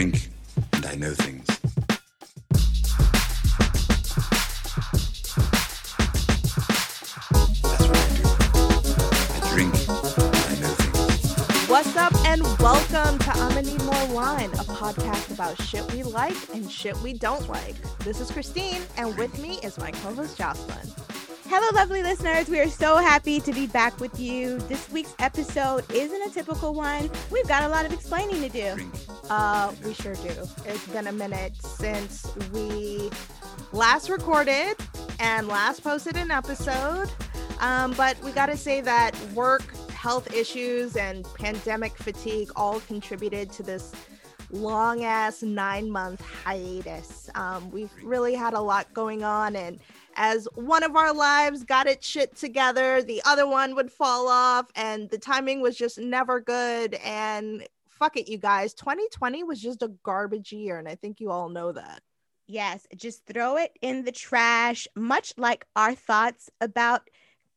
drink and I know things. That's what I do. I drink and I know things. What's up, and welcome to I'ma Need More Wine, a podcast about shit we like and shit we don't like. This is Christine, and with me is my co host Jocelyn. Hello, lovely listeners. We are so happy to be back with you. This week's episode isn't a typical one. We've got a lot of explaining to do. Uh, we sure do. It's been a minute since we last recorded and last posted an episode. Um, but we got to say that work, health issues, and pandemic fatigue all contributed to this long ass nine month hiatus. Um, we've really had a lot going on, and as one of our lives got its shit together, the other one would fall off, and the timing was just never good. And fuck it, you guys, 2020 was just a garbage year, and I think you all know that. Yes, just throw it in the trash, much like our thoughts about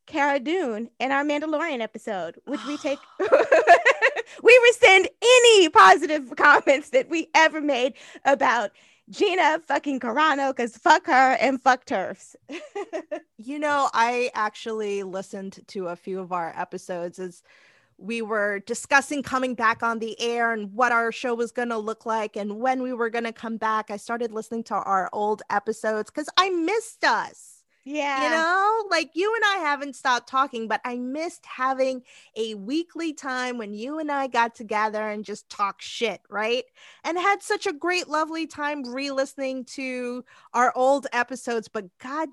Cara Dune in our Mandalorian episode, which we take. we rescind any positive comments that we ever made about Gina fucking Carano because fuck her and fuck TERFs. You know, I actually listened to a few of our episodes as we were discussing coming back on the air and what our show was going to look like and when we were going to come back. I started listening to our old episodes because I missed us. yeah. You know, like you and I haven't stopped talking, but I missed having a weekly time when you and I got together and just talk shit, right? And had such a great, lovely time re listening to our old episodes. But God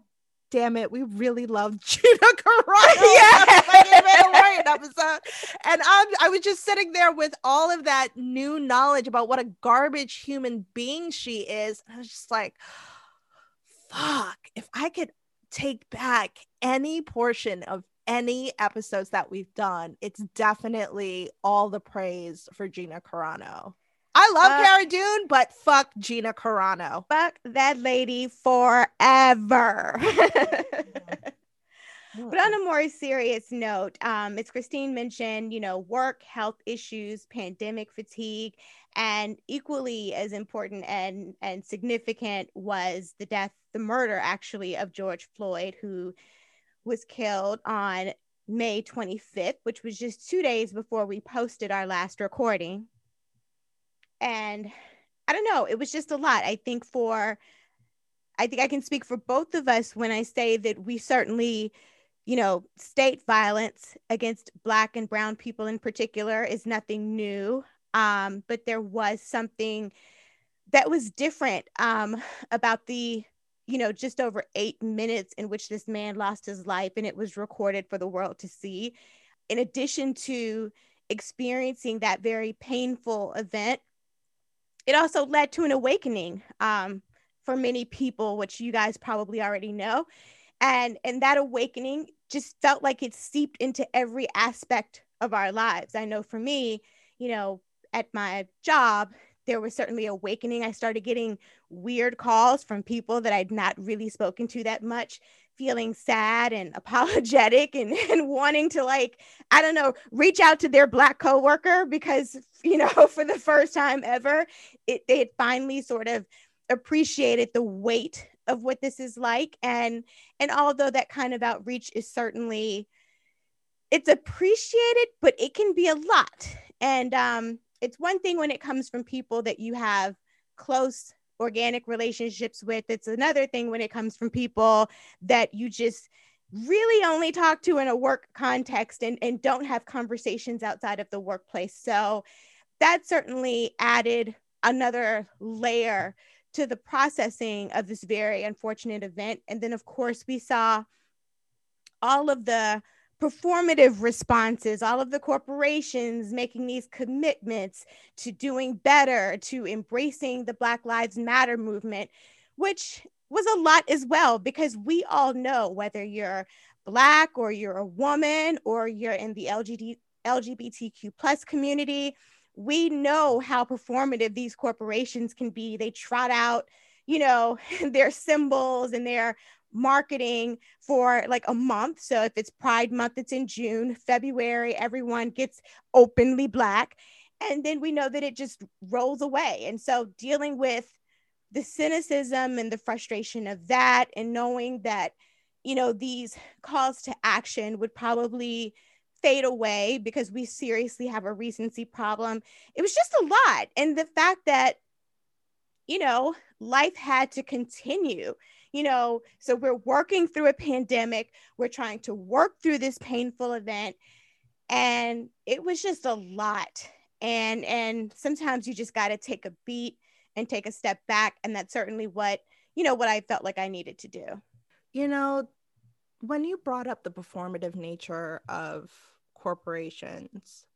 damn it, we really loved Gina Carano. Yeah. Fucking Mandalorian episode. And I'm, I was just sitting there with all of that new knowledge about what a garbage human being she is. And I was just like, fuck, if I could take back any portion of any episodes that we've done, it's definitely all the praise for Gina Carano. I love Uh, Cara Dune, but fuck Gina Carano. Fuck that lady forever. But on a more serious note, um, as Christine mentioned, you know, work, health issues, pandemic fatigue, and equally as important and and significant was the death, the murder actually of George Floyd, who was killed on May 25th, which was just two days before we posted our last recording. And I don't know, it was just a lot. I think for I think I can speak for both of us when I say that we certainly you know, state violence against Black and Brown people in particular is nothing new. Um, but there was something that was different um, about the, you know, just over eight minutes in which this man lost his life and it was recorded for the world to see. In addition to experiencing that very painful event, it also led to an awakening um, for many people, which you guys probably already know and and that awakening just felt like it seeped into every aspect of our lives. I know for me you know at my job there was certainly awakening. I started getting weird calls from people that i'd not really spoken to that much feeling sad and apologetic and, and wanting to like i don't know reach out to their black coworker because you know for the first time ever it they had finally sort of appreciated the weight of what this is like. And and although that kind of outreach is certainly it's appreciated but it can be a lot. And um it's one thing when it comes from people that you have close organic relationships with. It's another thing when it comes from people that you just really only talk to in a work context and, and don't have conversations outside of the workplace. So that certainly added another layer to the processing of this very unfortunate event. And then, of course, we saw all of the performative responses, all of the corporations making these commitments to doing better, to embracing the Black Lives Matter movement, which was a lot as well, because we all know whether you're Black or you're a woman or you're in the LGBT, LGBTQ plus community, we know how performative these corporations can be. They trot out, you know, their symbols and their marketing for like a month. So if it's Pride Month, it's in June, February, everyone gets openly Black. and then we know that it just rolls away. And so dealing with the cynicism and the frustration of that, and knowing that, you know, these calls to action would probably fade away because we seriously have a recency problem. It was just a lot. And the fact that, you know, life had to continue, you know, so we're working through a pandemic, we're trying to work through this painful event. And it was just a lot. And and sometimes you just got to take a beat and take a step back. And that's certainly what, you know, what I felt like I needed to do. You know, when you brought up the performative nature of corporations,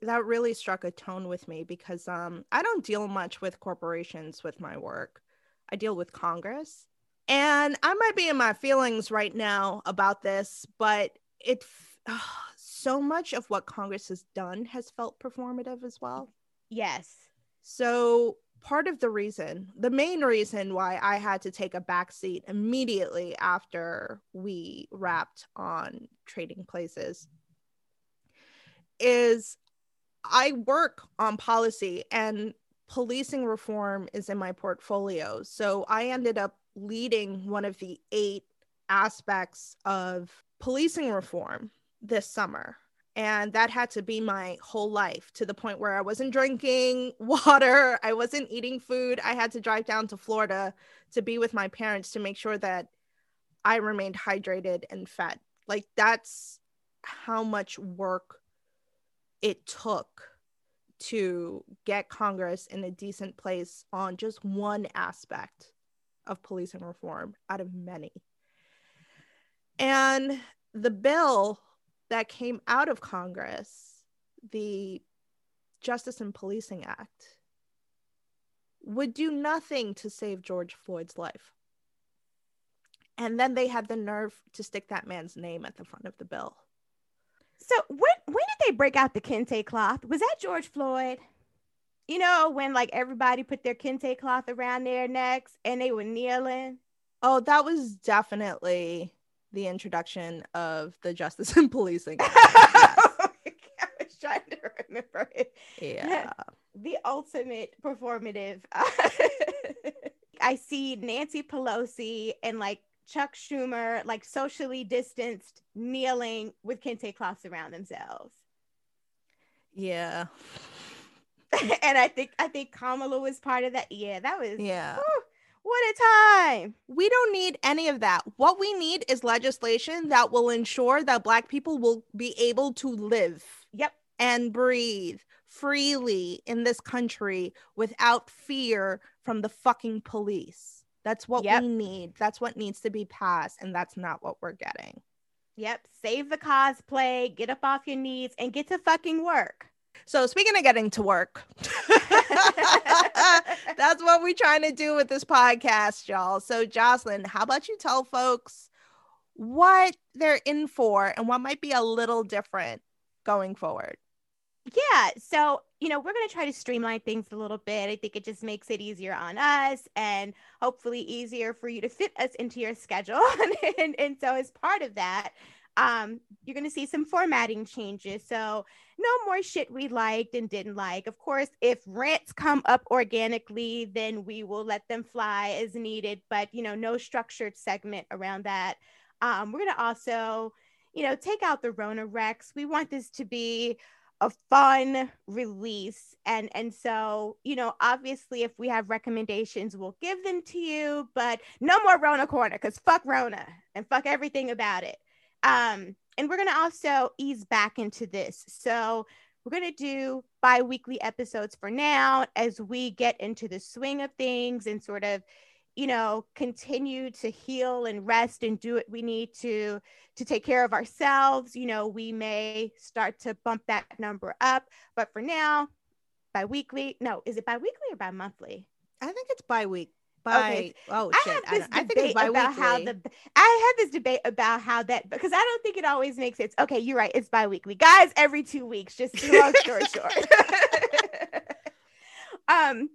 that really struck a tone with me because um, I don't deal much with corporations with my work. I deal with Congress. And I might be in my feelings right now about this, but it oh, so much of what Congress has done has felt performative as well. Yes. So part of the reason, the main reason why I had to take a back seat immediately after we wrapped on Trading Places is I work on policy and policing reform is in my portfolio. So I ended up leading one of the eight aspects of policing reform this summer and that had to be my whole life to the point where I wasn't drinking water, I wasn't eating food. I had to drive down to Florida to be with my parents to make sure that I remained hydrated and fed. Like that's how much work it took to get Congress in a decent place on just one aspect of policing reform out of many. And the bill that came out of Congress, the Justice and Policing Act, would do nothing to save George Floyd's life. And then they had the nerve to stick that man's name at the front of the bill. So when when did they break out the kente cloth? Was that George Floyd? You know, when like everybody put their kente cloth around their necks and they were kneeling. Oh, that was definitely the introduction of the Justice and Policing. Oh I was trying to remember it. Yeah. The ultimate performative. I see Nancy Pelosi and like Chuck Schumer, like socially distanced, kneeling with kente cloths around themselves. Yeah. and I think I think Kamala was part of that. Yeah, that was yeah. Whew, what a time. We don't need any of that. What we need is legislation that will ensure that Black people will be able to live. Yep. And breathe freely in this country without fear from the fucking police. That's what yep. we need. That's what needs to be passed. And that's not what we're getting. Yep. Save the cosplay, get up off your knees, and get to fucking work. So speaking of getting to work, that's what we're trying to do with this podcast, y'all. So Jocelyn, how about you tell folks what they're in for and what might be a little different going forward? Yeah. So, you know, we're going to try to streamline things a little bit. I think it just makes it easier on us and hopefully easier for you to fit us into your schedule. and, and so, as part of that, um, you're going to see some formatting changes. So, no more shit we liked and didn't like. Of course, if rants come up organically, then we will let them fly as needed, but, you know, no structured segment around that. Um, we're going to also, you know, take out the Rona Rex. We want this to be a fun release and and so you know obviously if we have recommendations we'll give them to you but no more rona corner because fuck rona and fuck everything about it um, and we're going to also ease back into this. So we're going to do bi weekly episodes for now as we get into the swing of things and sort of you know continue to heal and rest and do what we need to to take care of ourselves you know we may start to bump that number up but for now bi-weekly no is it bi-weekly or bi-monthly i think it's bi-week by okay. oh shit. I, have this I, debate I about how the I had this debate about how that because I don't think it always makes sense. Okay, you're right. It's bi-weekly. Guys, every two weeks, just long story short. um,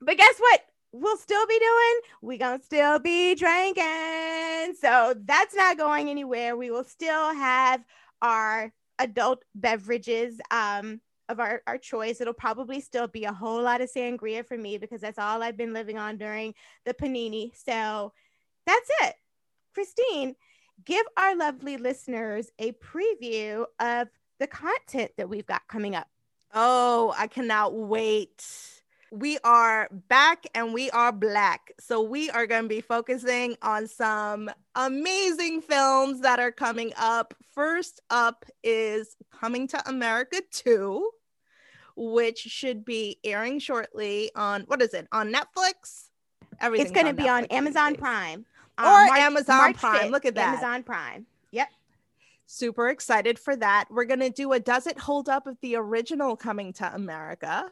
but guess what? We'll still be doing, we gonna still be drinking. So that's not going anywhere. We will still have our adult beverages. Um, of our, our choice. It'll probably still be a whole lot of sangria for me because that's all I've been living on during the panini. So that's it. Christine, give our lovely listeners a preview of the content that we've got coming up. Oh, I cannot wait. We are back and we are black. So, we are going to be focusing on some amazing films that are coming up. First up is Coming to America 2, which should be airing shortly on what is it? On Netflix? Everything's it's going to be on Amazon Prime. Um, or March, Amazon March Prime. 5th, Look at that. Amazon Prime. Yep. Super excited for that. We're going to do a Does It Hold Up of the original Coming to America?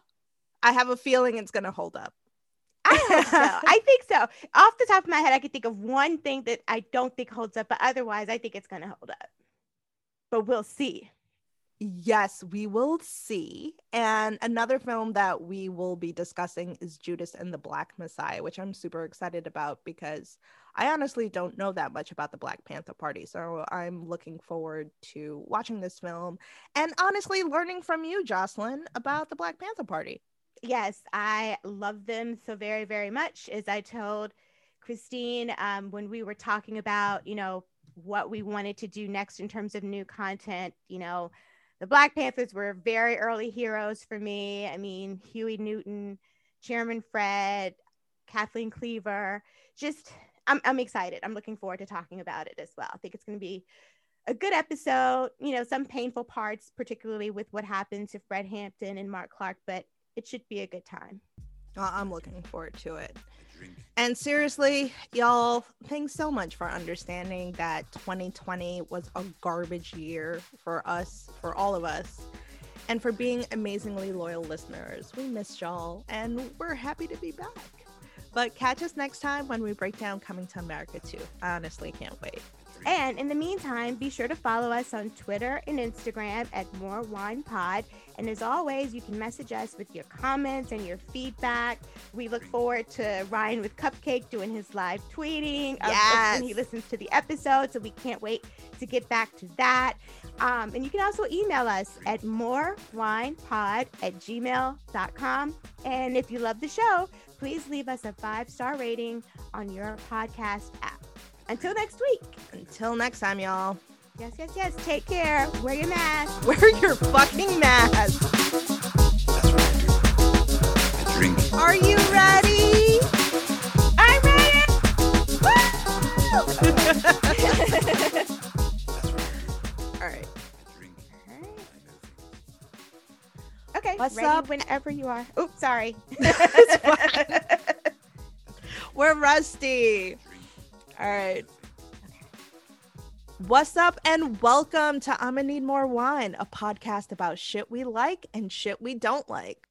I have a feeling it's going to hold up. I hope so. I think so. Off the top of my head, I could think of one thing that I don't think holds up, but otherwise, I think it's going to hold up. But we'll see. Yes, we will see. And another film that we will be discussing is Judas and the Black Messiah, which I'm super excited about because I honestly don't know that much about the Black Panther Party. So I'm looking forward to watching this film and honestly learning from you, Jocelyn, about the Black Panther Party. Yes, I love them so very, very much. As I told Christine um, when we were talking about, you know, what we wanted to do next in terms of new content, you know, the Black Panthers were very early heroes for me. I mean, Huey Newton, Chairman Fred, Kathleen Cleaver. Just, I'm, I'm excited. I'm looking forward to talking about it as well. I think it's going to be a good episode. You know, some painful parts, particularly with what happened to Fred Hampton and Mark Clark, but it should be a good time. Well, I'm looking forward to it. And seriously, y'all, thanks so much for understanding that 2020 was a garbage year for us, for all of us, and for being amazingly loyal listeners. We missed y'all, and we're happy to be back. But catch us next time when we break down Coming to America too. I honestly can't wait. And in the meantime, be sure to follow us on Twitter and Instagram at More Wine Pod. And as always, you can message us with your comments and your feedback. We look forward to Ryan with Cupcake doing his live tweeting yes. when he listens to the episode. So we can't wait to get back to that. Um, and you can also email us at morewinepod at gmail.com. And if you love the show, please leave us a five star rating on your podcast app. Until next week. Until next time, y'all. Yes, yes, yes. Take care. Wear your mask. Wear your fucking mask. That's what I do. I drink. Are you ready? I'm ready. All right. Okay. What's ready up? whenever you are. Oops, sorry. We're rusty. All right. What's up, and welcome to I'ma Need More Wine, a podcast about shit we like and shit we don't like.